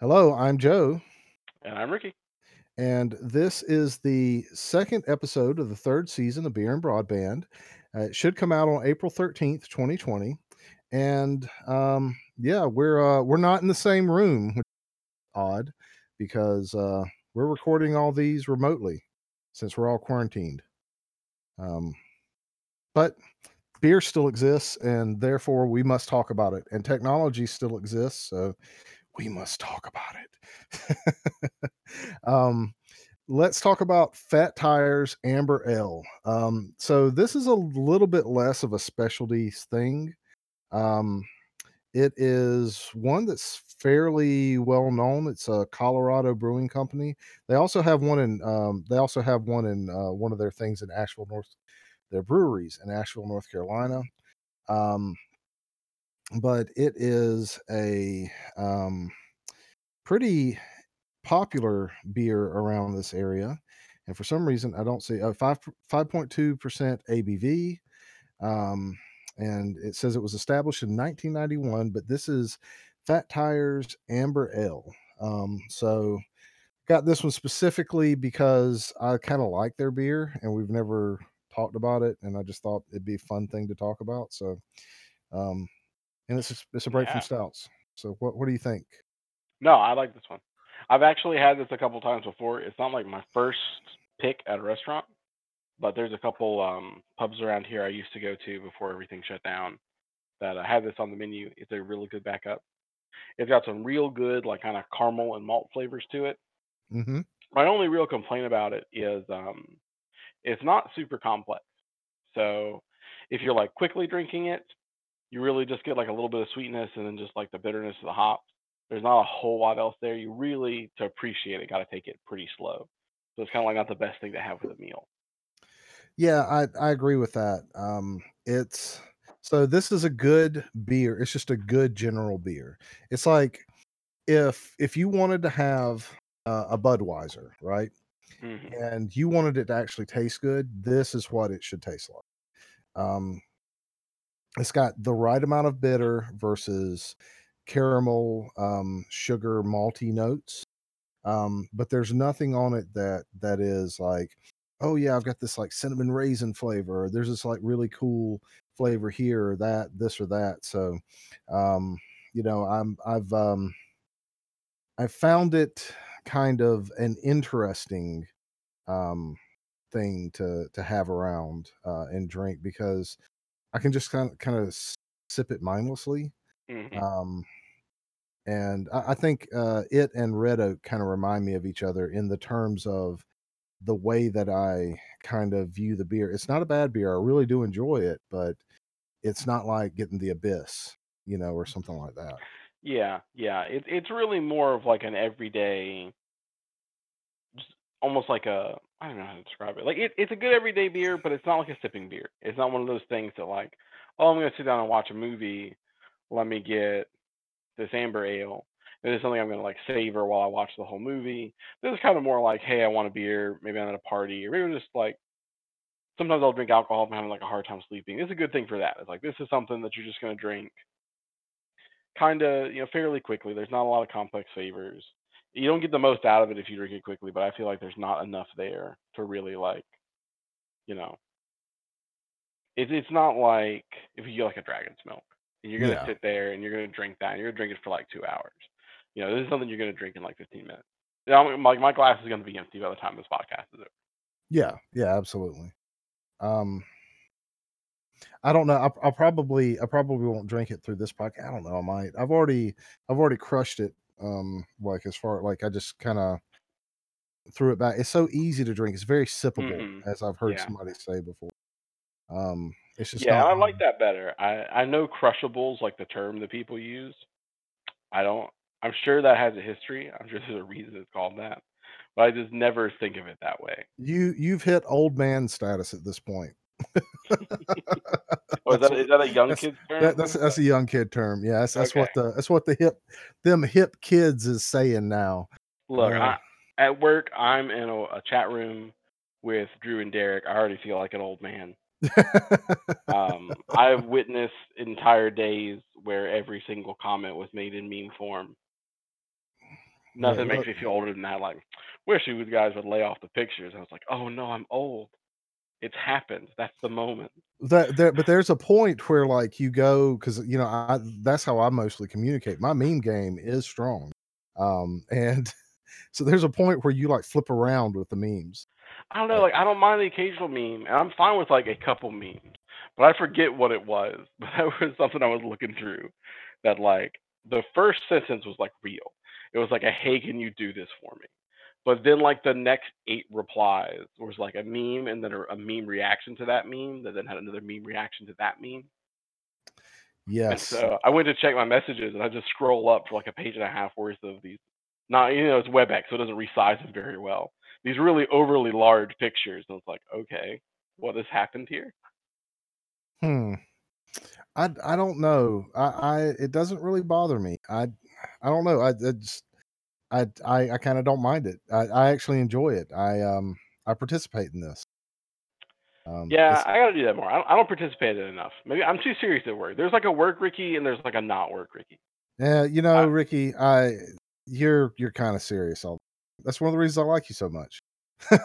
Hello, I'm Joe. And I'm Ricky. And this is the second episode of the third season of Beer and Broadband. Uh, it should come out on April 13th, 2020. And um, yeah, we're uh, we're not in the same room, which is odd because uh, we're recording all these remotely since we're all quarantined. Um, but beer still exists, and therefore we must talk about it. And technology still exists, so we must talk about it. um, let's talk about Fat Tires Amber Ale. Um, so this is a little bit less of a specialty thing. Um, it is one that's fairly well known. It's a Colorado brewing company. They also have one in. Um, they also have one in uh, one of their things in Asheville, North. Their breweries in Asheville, North Carolina. Um, but it is a um, pretty popular beer around this area. And for some reason, I don't see a five five point two percent ABV. Um, and it says it was established in 1991, but this is Fat Tires Amber Ale. Um, so got this one specifically because I kind of like their beer, and we've never talked about it, and I just thought it'd be a fun thing to talk about. So, um, and it's a, it's a break Yeah. from stouts. So what what do you think? No, I like this one. I've actually had this a couple times before. It's not like my first pick at a restaurant, but there's a couple um, pubs around here I used to go to before everything shut down that uh, had this on the menu. It's a really good backup. It's got some real good, like kind of caramel and malt flavors to it. Mm-hmm. My only real complaint about it is um, it's not super complex. So if you're like quickly drinking it, you really just get like a little bit of sweetness and then just like the bitterness of the hops. There's not a whole lot else there. You really to appreciate it, got to take it pretty slow. So it's kind of like not the best thing to have with a meal. Yeah, I I agree with that. Um, it's so this is a good beer. It's just a good general beer. It's like if if you wanted to have uh, a Budweiser, right? hmm And you wanted it to actually taste good, this is what it should taste like. Um, it's got the right amount of bitter versus caramel, um, sugar, malty notes. Um, but there's nothing on it that that is like, oh yeah, I've got this like cinnamon raisin flavor. Or there's this like really cool flavor here or that, this or that. So, um, you know, I'm I've um I found it kind of an interesting um thing to to have around uh and drink because I can just kind of kind of sip it mindlessly. hmm Um and I, I think uh it and Red Oak kind of remind me of each other in the terms of the way that I kind of view the beer. It's not a bad beer. I really do enjoy it, but it's not like getting the abyss, you know, or something like that. Yeah, yeah. It, it's really more of like an everyday, almost like a I don't know how to describe it. Like it, it's a good everyday beer, but it's not like a sipping beer. It's not one of those things that like, oh, I'm gonna sit down and watch a movie. Let me get this amber ale. It is something I'm gonna like savor while I watch the whole movie. This is kind of more like, hey, I want a beer. Maybe I'm at a party, or maybe just like sometimes I'll drink alcohol if I'm having like a hard time sleeping. It's a good thing for that. It's like this is something that you're just gonna drink kind of you know fairly quickly. There's not a lot of complex flavors. You don't get the most out of it if you drink it quickly, but I feel like there's not enough there to really like you know. It's it's not like if you get like a dragon's milk and you're gonna Yeah. sit there and you're gonna drink that and you're gonna drink it for like two hours. You know, this is something you're gonna drink in like 15 minutes. Like my glass is gonna be empty by the time this podcast is over. Yeah. Yeah, absolutely. Um I don't know. I, I'll probably I probably won't drink it through this podcast. I don't know. I might. I've already I've already crushed it. Um, like as far like I just kind of threw it back. It's so easy to drink. It's very sippable, hmm as I've heard Yeah. somebody say before. Um, it's just Yeah, not I like that better. I I know crushables like the term that people use. I don't. I'm sure that has a history. I'm sure there's a reason it's called that, but I just never think of it that way. You you've hit old man status at this point. Oh, is that is that a young that's kid's that, term? that's that's a young kid term. Yeah, that's that's Okay. what the that's what the hip them hip kids is saying now. Look, Uh, I, at work, I'm in a, a chat room with Drew and Derek. I already feel like an old man. Um, I've witnessed entire days where every single comment was made in meme form. Nothing makes look me feel older than that. Like, wish you guys would lay off the pictures. I was like, oh no, I'm old. It's happened. That's the moment. That there but there's a point where, like, you go because you know, I that's how I mostly communicate. My meme game is strong. Um, and so there's a point where you, like, flip around with the memes. I don't know, Like like, I don't mind the occasional meme, and I'm fine with, like, a couple memes, but I forget what it was. But that was something I was looking through that, like, the first sentence was, like, real. It was like a, "Hey, can you do this for me?" But then, like, the next 8 replies was, like, a meme and then a a meme reaction to that meme that then had another meme reaction to that meme. And Yes. so I went to check my messages, and I just scroll up for, like, a page and a half worth of these not you know, it's WebEx, so it doesn't resize them very well. These really overly large pictures, and it's like, "Okay, what has happened here?" Hmm. I I don't know. I I it doesn't really bother me. I I don't know. I I just I I I kinda don't mind it. I I actually enjoy it. I, um, I participate in this. Um, Yeah, I gotta do that more. I don't I don't participate in it enough. Maybe I'm too serious at work. There's, like, a work Ricky, and there's, like, a not work Ricky. Yeah, you know, I Ricky, I you're you're kinda serious all that's one of the reasons I like you so much.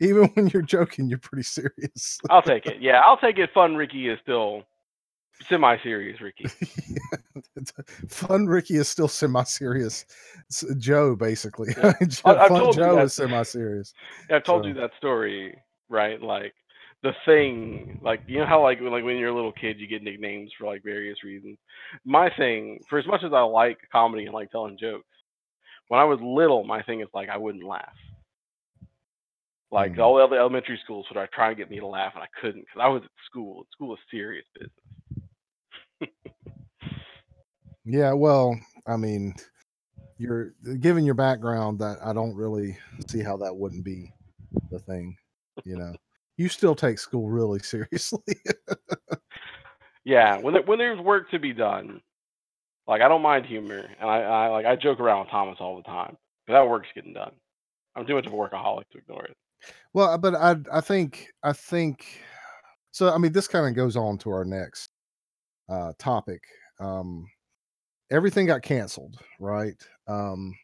Even when you're joking, you're pretty serious. I'll take it. Yeah, I'll take it fun Ricky is still semi-serious Ricky. Yeah, fun Ricky is still semi-serious s Joe, basically. Yeah. I Joe I've fun told you Joe that is semi-serious. I've told you that story, right? Like, the thing like, you know how, like, when like, when you're a little kid, you get nicknames for, like, various reasons? My thing for as much as I like comedy and like telling jokes, when I was little, my thing is, like, I wouldn't laugh. Like, Mm. all the other elementary schools would, try and get me to laugh, and I couldn't because I was at school. School is serious business. Yeah, well, I mean, you're given your background that I don't really see how that wouldn't be the thing, you know? You still take school really seriously. Yeah, when there when there's work to be done, like, I don't mind humor, and I I like, I joke around with Thomas all the time, but that work's getting done. I'm too much of a workaholic to ignore it. Well, but I I think I think so, I mean, this kinda goes on to our next, uh, topic. Um, everything got canceled, right? Um,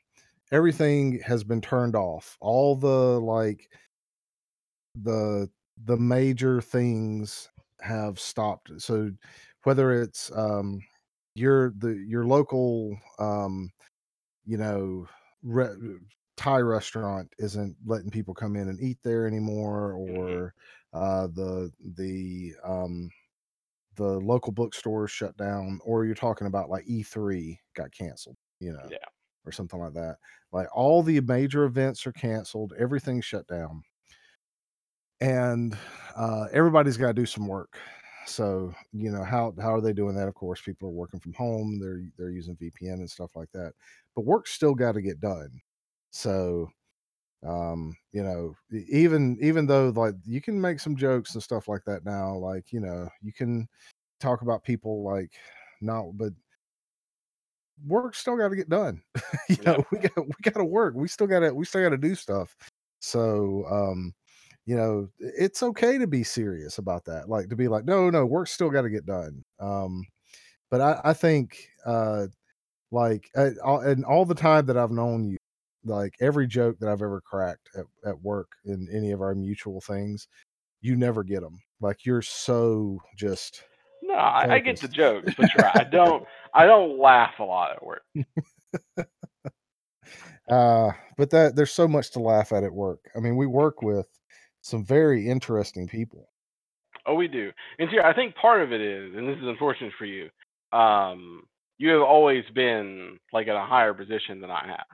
everything has been turned off. All the, like the the major things have stopped. So, whether it's, um, your the your local, um, you know, re Thai restaurant isn't letting people come in and eat there anymore, Mhm. or, uh, the the, um, the local bookstores shut down, or you're talking about, like, E3 got canceled, you know, Yeah. or something like that. Like, all the major events are canceled, everything's shut down. And, uh, everybody's gotta do some work. So, you know, how how are they doing that? Of course, people are working from home, they're they're using VPN and stuff like that, but work's still gotta get done. So, um, you know, even even though, like, you can make some jokes and stuff like that now, like, you know, you can talk about people, like, not but work still gotta get done. You Yep. know, we got we gotta work. We still gotta we still gotta do stuff. So, um, you know, it's okay to be serious about that, like, to be like, "No, no, work still gotta get done." Um, but I I think, uh, like, uh, all and all the time that I've known you, like, every joke that I've ever cracked at at work in any of our mutual things, you never get them. Like, you're so just No, I I get the jokes, but right. I don't I don't laugh a lot at work. Uh, but that there's so much to laugh at at work. I mean, we work with some very interesting people. Oh, we do. And see, I think part of it is, and this is unfortunate for you, um, you have always been, like, in a higher position than I have.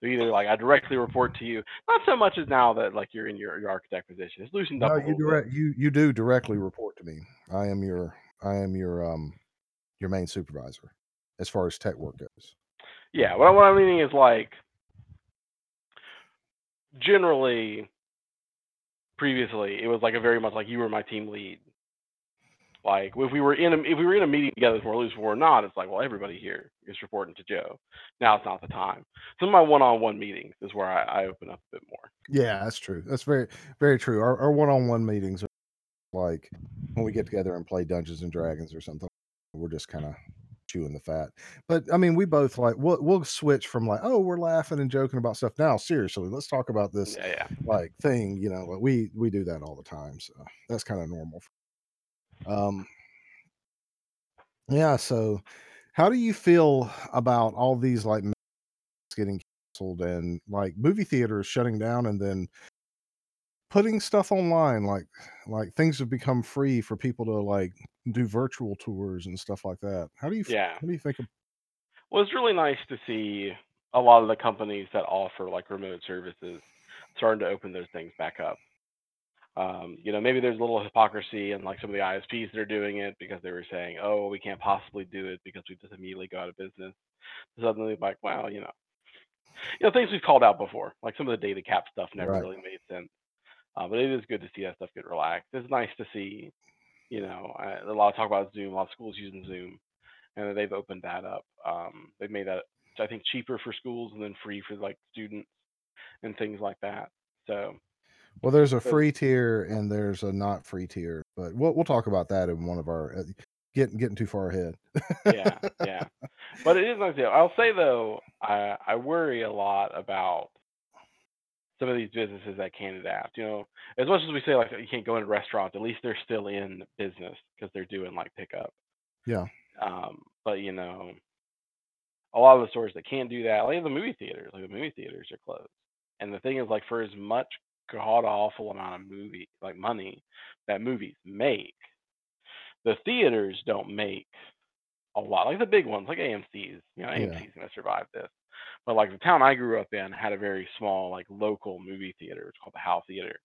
So either, like, I directly report to you, not so much as now that, like, you're in your your architect position. It's loosened No, up a you bit. direct you you do directly report to me. I am your I am your, um, your main supervisor as far as tech work goes. Yeah, what I what I'm meaning is, like generally previously, it was, like, a very much like you were my team lead. Like, if we were in a if we were in a meeting together, or at least we're not, it's like, well, everybody here is reporting to Joe. Now it's not the time. Of my one-on-one meetings is where I I open up a bit more. Yeah, that's true. That's very, very true. Our our one-on-one meetings are like when we get together and play Dungeons& Dragons or something. We're just kinda chewing the fat. But I mean, we both like we'll we'll switch from like, oh, we're laughing and joking about stuff. Now, seriously, let's talk about this Yeah, yeah. like thing. You know, we we do that all the time, so that's kind of normal. Um, yeah. So, how do you feel about all these like movies getting canceled and like movie theaters shutting down and then putting stuff online? Like like things have become free for people to like do virtual tours and stuff like that. How do you Yeah. how do you think? Of, Well, it's really nice to see a lot of the companies that offer like remote services starting to open those things back up. Um, you know, maybe there's a little hypocrisy in like some of the ISPs that are doing it because they were saying, "Oh, we can't possibly do it because we just immediately go out of business." Suddenly, like, wow, you know, you know, things we've called out before, like some of the data cap stuff never right. really made sense. Uh, but it is good to see that stuff get relaxed. It's nice to see, you know, a lot of talk about Zoom. A lot of schools using Zoom, and they've opened that up. Um, they've made that I think cheaper for schools and then free for like students and things like that. So, Well, there's a free tier and there's a not free tier, but we'll we'll talk about that in one of our uh, getting getting too far ahead. yeah, yeah. But it is nice. Yeah. I'll say though, I I worry a lot about some of these businesses that can't adapt. You know, as much as we say like you can't go into restaurants, at least they're still in business because they're doing like pickup. Yeah. Um, but you know, a lot of the stores that can't do that, like the movie theaters, like the movie theaters are closed. And the thing is, like for as much god awful amount of movie like money that movies make, the theaters don't make a lot. Like the big ones, like AMC's, you know, Yeah. AMC's gonna survive this. But like the town I grew up in had a very small, like local movie theater. It's called the Howe Theater.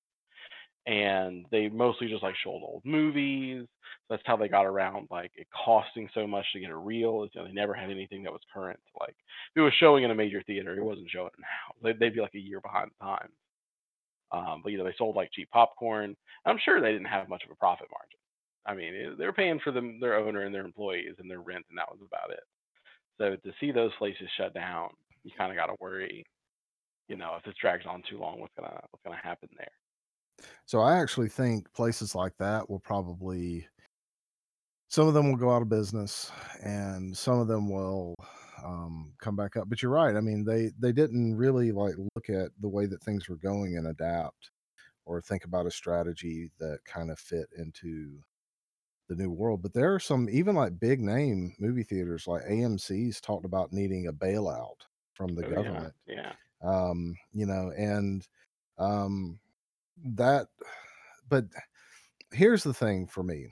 And they mostly just like showed old movies. That's how they got around like it costing so much to get a reel. You know, they never had anything that was current. Like if it was showing in a major theater, it wasn't showing now. They'd, they'd be like a year behind the times. Um, but you know, they sold like cheap popcorn. I'm sure they didn't have much of a profit margin. I mean, it, they were paying for them, their owner and their employees and their rent, and that was about it. So to see those places shut down, you kind of got to worry. You know, if this drags on too long, what's gonna what's gonna happen there? So I actually think places like that will probably some of them will go out of business and some of them will um, come back up. But you're right. I mean, they they didn't really like look at the way that things were going and adapt or think about a strategy that kind of fit into the new world. But there are some even like big name movie theaters like AMC's talked about needing a bailout from the Oh yeah, government. yeah, Um, you know, and um that but here's the thing for me.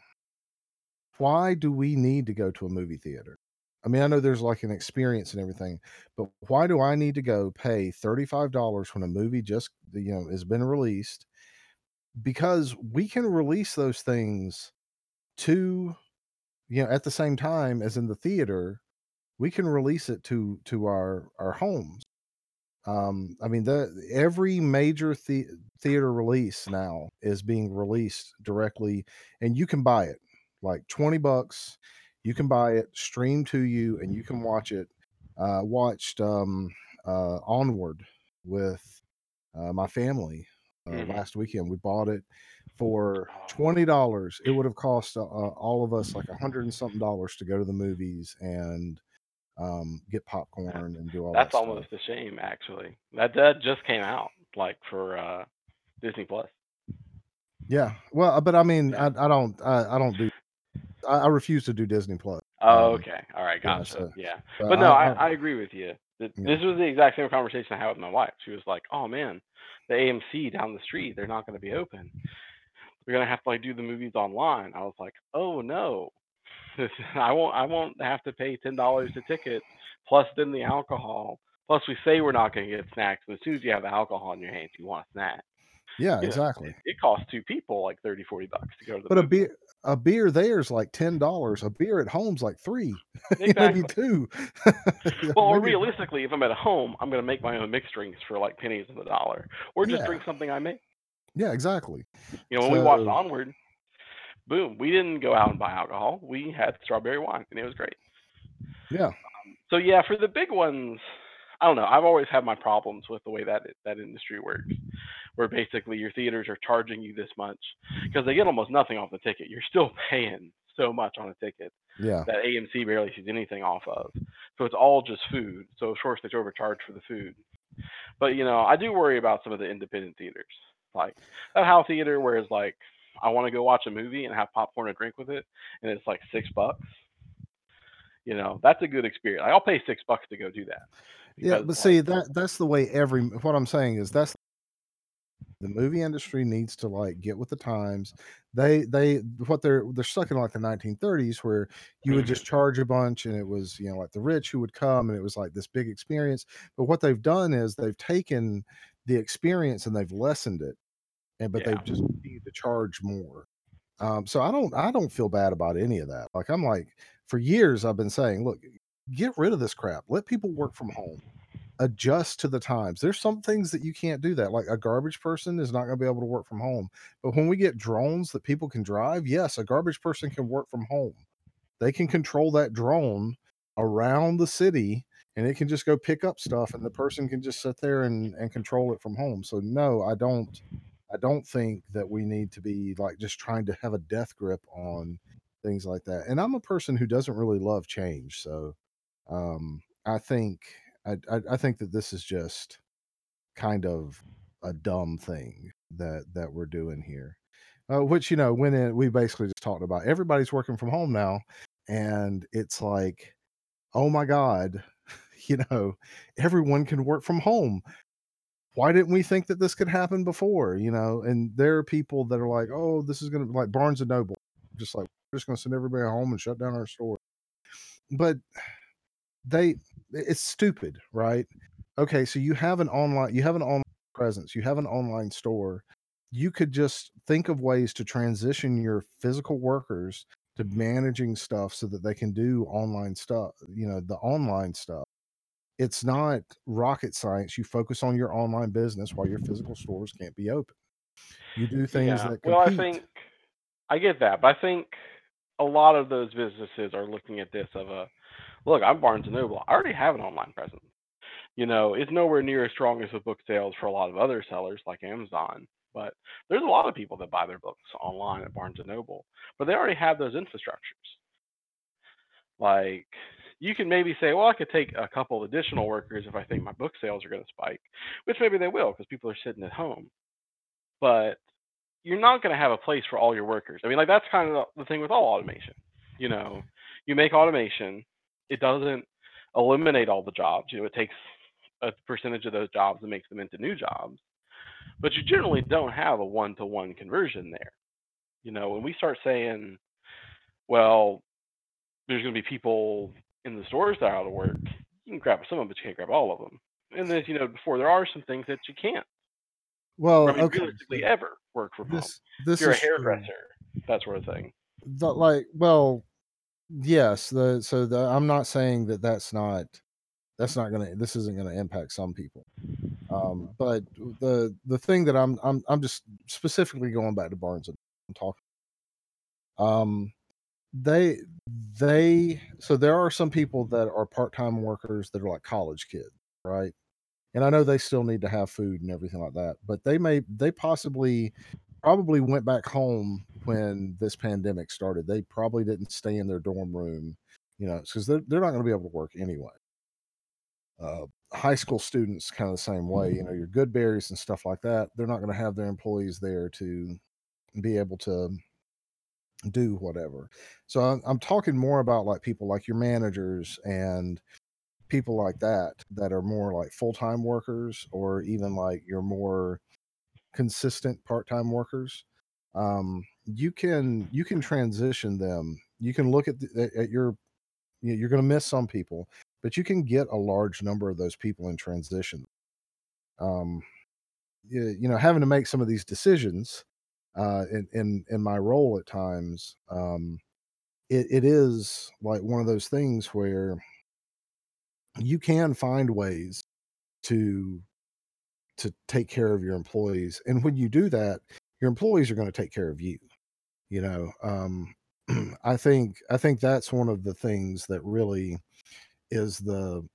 Why do we need to go to a movie theater? I mean, I know there's like an experience and everything, but why do I need to go pay $35 when a movie just, you know, has been released? Because we can release those things to, you know, at the same time as in the theater, we can release it to to our our homes. Um, I mean, the every major the- theater release now is being released directly, and you can buy it like 20 bucks. You can buy it, stream to you, and you can watch it. Uh, watched um, uh, Onward with uh, my family uh, hmm last weekend. We bought it for twenty dollars. It would have cost uh, uh, all of us like a hundred and something dollars to go to the movies and um, get popcorn and do all that that's almost a shame actually. That that just came out like for uh Disney Plus. Yeah. Well, but I mean, I, I don't, I, I don't do, I, I refuse to do Disney Plus. Oh, Um, okay. All right. yeah. Gotcha. So, Yeah. but no, I, I, I agree with you. Th- yeah, This was the exact same conversation I had with my wife. She was like, "Oh man, the AMC down the street, they're not going to be open. We're going to have to like do the movies online." I was like, "Oh no, I won't. I won't have to pay ten dollars a ticket plus then the alcohol. Plus we say we're not going to get snacks, but as soon as you have the alcohol in your hands, you want a snack. yeah, You know, exactly. it, it costs two people like 30, 40 bucks to go to the But a beer, a beer there's like ten dollars. A beer at home's like three, maybe two. Yeah, Well, maybe, realistically, if I'm at home, I'm going to make my own mixed drinks for like pennies on the dollar, or just yeah, drink something I make. yeah, exactly. You know, when we watched So Onward, boom, we didn't go out and buy alcohol. We had strawberry wine, and it was great. yeah, um, So yeah, for the big ones, I don't know. I've always had my problems with the way that that industry works, where basically your theaters are charging you this much because they get almost nothing off the ticket. You're still paying so much on a ticket, Yeah. that AMC barely sees anything off of. So it's all just food. So of course they overcharge for the food. But you know, I do worry about some of the independent theaters, like that How Theater, where it's like I want to go watch a movie and have popcorn and drink with it, and it's like six bucks. You know, that's a good experience. Like, I'll pay six bucks to go do that. Yeah, but see that that's the way every what I'm saying is that's the movie industry needs to like get with the times. They they what they're they're stuck in like the 1930s where you would just charge a bunch and it was you know like the rich who would come and it was like this big experience. But what they've done is they've taken the experience and they've lessened it, and but yeah, they've just need to charge more. Um, so I don't I don't feel bad about any of that. Like I'm like for years I've been saying, look, get rid of this crap. Let people work from home. Adjust to the times. There's some things that you can't do that. Like a garbage person is not going to be able to work from home. But when we get drones that people can drive, yes, a garbage person can work from home. They can control that drone around the city and it can just go pick up stuff and the person can just sit there and, and control it from home. So no, I don't I don't think that we need to be like just trying to have a death grip on things like that. And I'm a person who doesn't really love change. So um I think I, I think that this is just kind of a dumb thing that that we're doing here. Uh, which you know, when it, we basically just talked about everybody's working from home now, and it's like, oh my god, you know, everyone can work from home. Why didn't we think that this could happen before? You know, and there are people that are like, oh, this is gonna be like Barnes and Noble, just like we're just gonna send everybody home and shut down our store. But they it's stupid, right? Okay, so you have an online you have an online presence, you have an online store. You could just think of ways to transition your physical workers to managing stuff so that they can do online stuff, you know, the online stuff. It's not rocket science. You focus on your online business while your physical stores can't be open. You do things yeah. that Well, I compete. think I get that, but I think a lot of those businesses are looking at this of a look. I'm Barnes and Noble. I already have an online presence. You know, it's nowhere near as strong as the book sales for a lot of other sellers like Amazon. But there's a lot of people that buy their books online at Barnes and Noble, but they already have those infrastructures. Like you can maybe say, well, I could take a couple additional workers if I think my book sales are going to spike, which maybe they will because people are sitting at home. But you're not going to have a place for all your workers. I mean, like that's kind of the thing with all automation. You know, you make automation, it doesn't eliminate all the jobs. You know, it takes a percentage of those jobs and makes them into new jobs. But you generally don't have a one-to-one conversion there. You know, when we start saying, well, there's going to be people in the stores that are out of work, you can grab some of them, but you can't grab all of them. And as you know before, there are some things that you can't. Well, I mean, okay, realistically, ever work from home. this If this you're a is true. hairdresser, that sort of thing. Like, well, yes, the so the I'm not saying that that's not that's not gonna this isn't gonna impact some people. Um, but the the thing that I'm I'm I'm just specifically going back to Barnes and talking. Um, they they so there are some people that are part time workers that are like college kids, right? And I know they still need to have food and everything like that, but they may they possibly probably went back home when this pandemic started. They probably didn't stay in their dorm room, you know, because they're they're not going to be able to work anyway. Uh, high school students kind of the same way. You know, your Goodberries and stuff like that. They're not going to have their employees there to be able to do whatever. So I'm, I'm talking more about like people like your managers and people like that that are more like full-time workers or even like your more consistent part-time workers um you can you can transition them you can look at, the, at- your you know, you're going to miss some people but you can get a large number of those people in transition. Um you, you know having to make some of these decisions uh in in, in my role at times um it, it is like one of those things where you can find ways to to take care of your employees and when you do that your employees are going to take care of you you know um i think i think that's one of the things that really is the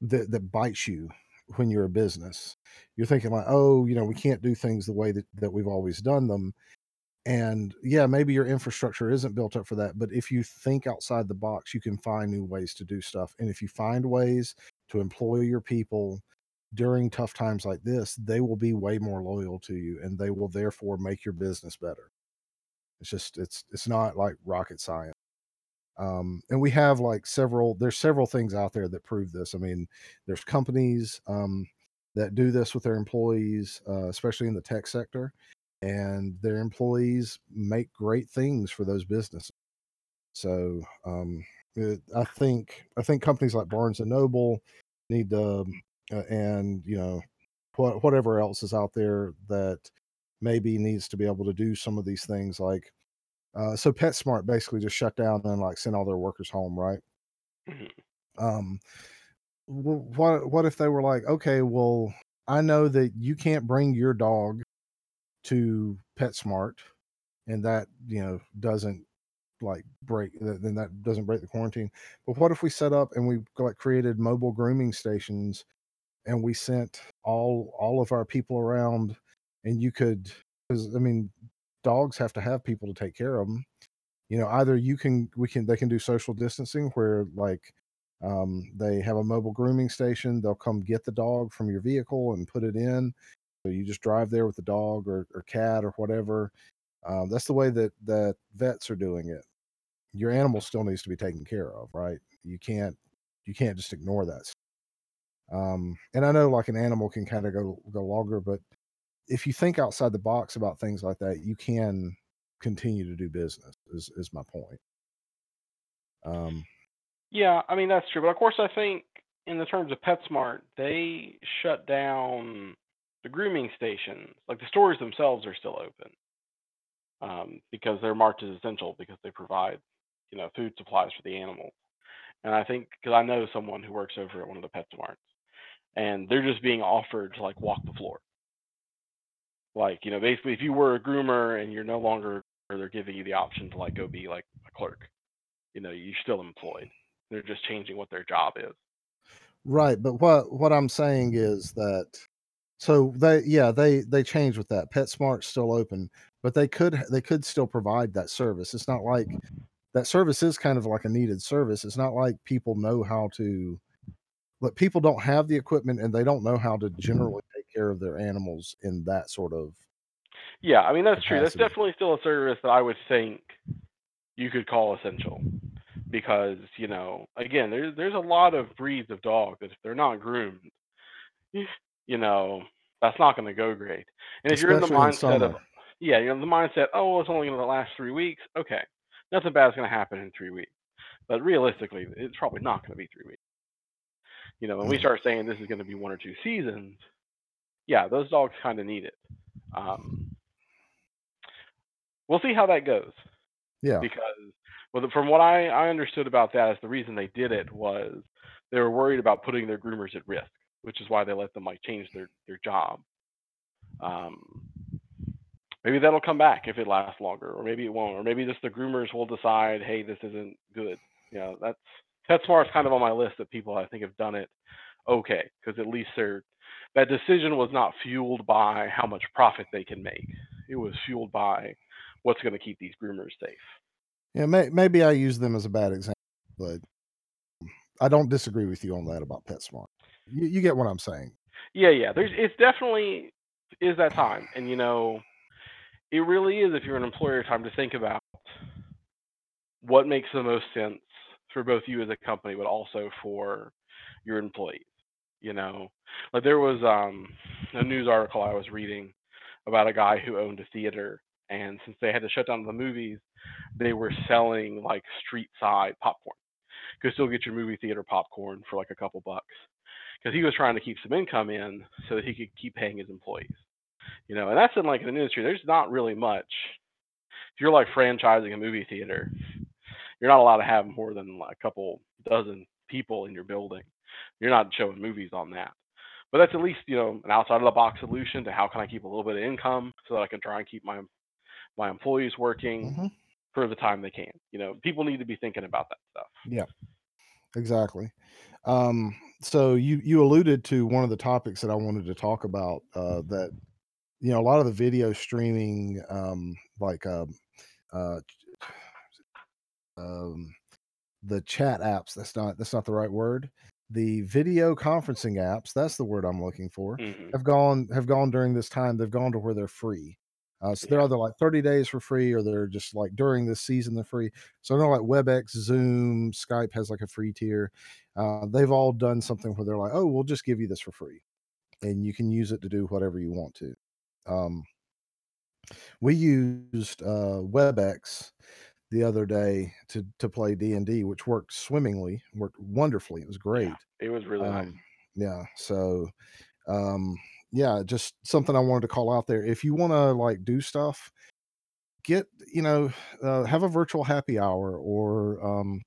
that, that bites you when you're a business you're thinking like oh you know we can't do things the way that, that we've always done them and yeah, maybe your infrastructure isn't built up for that, but if you think outside the box, you can find new ways to do stuff. And if you find ways to employ your people during tough times like this, they will be way more loyal to you and they will therefore make your business better. It's just it's it's not like rocket science. Um, and we have like several there's several things out there that prove this. I mean, there's companies um, that do this with their employees, uh, especially in the tech sector and their employees make great things for those businesses. So um, it, I think I think companies like Barnes and Noble need to, uh, and you know, what, whatever else is out there that maybe needs to be able to do some of these things. Like, uh, so PetSmart basically just shut down and like sent all their workers home, right? Mhm. Um, what what if they were like, okay, well, I know that you can't bring your dog to PetSmart, and that you know doesn't like break then that doesn't break the quarantine. But what if we set up and we like created mobile grooming stations and we sent all all of our people around and you could because I mean dogs have to have people to take care of them. You know, either you can we can they can do social distancing where like um, they have a mobile grooming station. They'll come get the dog from your vehicle and put it in. So you just drive there with the dog or, or cat or whatever. Um, that's the way that that vets are doing it. Your animal still needs to be taken care of, right? You can't you can't just ignore that. Um, and I know like an animal can kind of go go longer, but if you think outside the box about things like that, you can continue to do business. Is is my point? Um, Yeah, I mean that's true, but of course I think in the terms of PetSmart, they shut down the grooming stations. Like the stores themselves are still open um, because they're marked as essential because they provide, you know, food supplies for the animals. And I think because I know someone who works over at one of the PetSmarts, and they're just being offered to like walk the floor. Like you know, basically, if you were a groomer and you're no longer, or they're giving you the option to like go be like a clerk. You know, you're still employed. They're just changing what their job is. right, but what what I'm saying is that so they yeah they they change with that. PetSmart's still open, but they could they could still provide that service. It's not like that service is kind of like a needed service. It's not like people know how to but people don't have the equipment and they don't know how to mm-hmm. generally take care of their animals in that sort of Yeah, I mean that's true. That's definitely still a service that I would think you could call essential because you know, again, there's there's a lot of breeds of dog that if they're not groomed, you know, that's not going to go great. And if you're in the Especially in mindset of, yeah, you're in the mindset, oh, well, it's only going to last three weeks. Okay, nothing bad is going to happen in three weeks. But realistically, it's probably not going to be three weeks. You know, when we start saying this is going to be one or two seasons, yeah, those dogs kind of need it. Um, we'll see how that goes Yeah. because, well, from what I, I understood about that, is the reason they did it was they were worried about putting their groomers at risk, which is why they let them like change their their job. Um, maybe that'll come back if it lasts longer, or maybe it won't, or maybe just the groomers will decide, hey, this isn't good. You know, that's PetSmart's kind of on my list of people I think have done it okay because at least they're that decision was not fueled by how much profit they can make. It was fueled by what's going to keep these groomers safe. Yeah, may, maybe I use them as a bad example, but um, I don't disagree with you on that about PetSmart. You, you get what I'm saying. Yeah, yeah. There's it's definitely is that time, and you know, it really is if you're an employer time to think about what makes the most sense for both you as a company, but also for your employees. You know, like there was um, a news article I was reading about a guy who owned a theater, and since they had to shut down the movies, they were selling like street side popcorn. You could still get your movie theater popcorn for like a couple bucks because he was trying to keep some income in so that he could keep paying his employees. You know, and that's in like an industry. There's not really much. If you're like franchising a movie theater, you're not allowed to have more than like a couple dozen people in your building. You're not showing movies on that. But that's at least, you know, an outside of the box solution to how can I keep a little bit of income so that I can try and keep my my employees working hmm for the time they can. You know, people need to be thinking about that stuff. Yeah, exactly. Um, so you you alluded to one of the topics that I wanted to talk about uh, that you know, a lot of the video streaming, um, like, um, uh, um, the chat apps, that's not that's not the right word. The video conferencing apps, that's the word I'm looking for, Mhm. have gone have gone during this time, they've gone to where they're free. Uh, so they're Yeah. either like 30 days for free or they're just like during this season they're free. So I know like WebEx, Zoom, Skype has like a free tier. Uh, they've all done something where they're like, "Oh, we'll just give you this for free, and you can use it to do whatever you want to." Um, we used uh, WebEx the other day to to play D&D, which worked swimmingly, worked wonderfully. It was Yeah, great. it was really nice. Um, yeah, so um, yeah, just something I wanted to call out there. If you want to like do stuff, get you know, uh, have a virtual happy hour or um,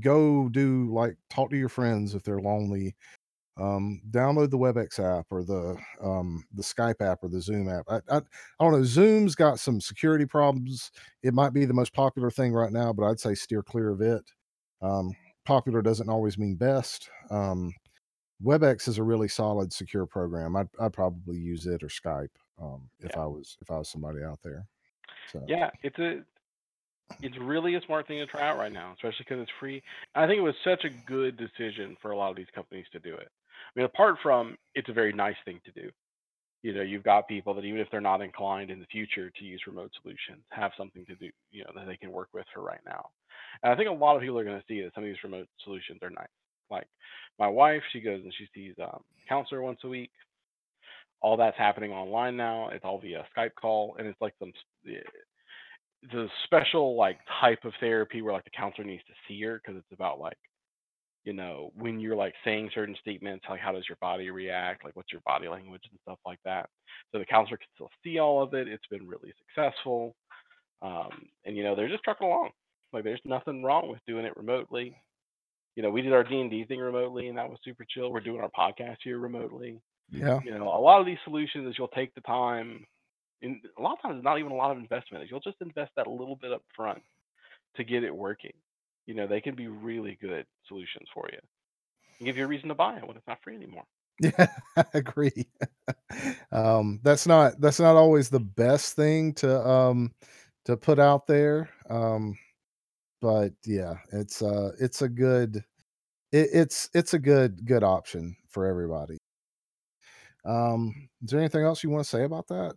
go do like talk to your friends if they're lonely um, download the WebEx app or the um, the Skype app or the Zoom app. I, I I don't know. Zoom's got some security problems. It might be the most popular thing right now, but I'd say steer clear of it. Um, popular doesn't always mean best. Um, WebEx is a really solid secure program. I'd, I'd probably use it or Skype um, if Yeah. I was if I was somebody out there. So Yeah, it's a it's really a smart thing to try out right now, especially because it's free. I think it was such a good decision for a lot of these companies to do it. I mean, apart from it's a very nice thing to do. You know, you've got people that even if they're not inclined in the future to use remote solutions, have something to do, you know, that they can work with for right now. And I think a lot of people are going to see that some of these remote solutions are nice. Like my wife, she goes and she sees um, counselor once a week. All that's happening online now. It's all via Skype call, and it's like some the special like type of therapy where like the counselor needs to see her because it's about like you know when you're like saying certain statements like how does your body react like what's your body language and stuff like that so the counselor can still see all of it it's been really successful um, and you know they're just trucking along like there's nothing wrong with doing it remotely you know we did our d&d thing remotely and that was super chill we're doing our podcast here remotely yeah, you know a lot of these solutions is you'll take the time and a lot of times it's not even a lot of investment. You'll just invest that little bit up front to get it working. You know, they can be really good solutions for you and give you a reason to buy it when it's not free anymore. yeah, I agree. um, that's not that's not always the best thing to um, to put out there. Um, but yeah, it's uh it's a good it, it's it's a good good option for everybody. Um, is there anything else you want to say about that?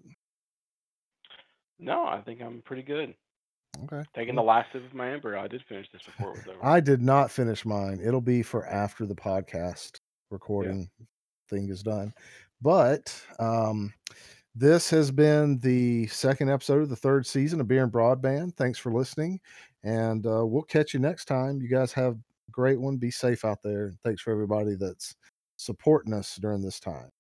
No, I think I'm pretty good. Okay, Taking the last sip of my amber, I did finish this before it was over. I did not finish mine. It'll be for after the podcast Yeah. recording thing is done. But um this has been the second episode of the third season of Beer and Broadband. Thanks for listening. And uh, we'll catch you next time. You guys have a great one. Be safe out there. Thanks for everybody that's supporting us during this time.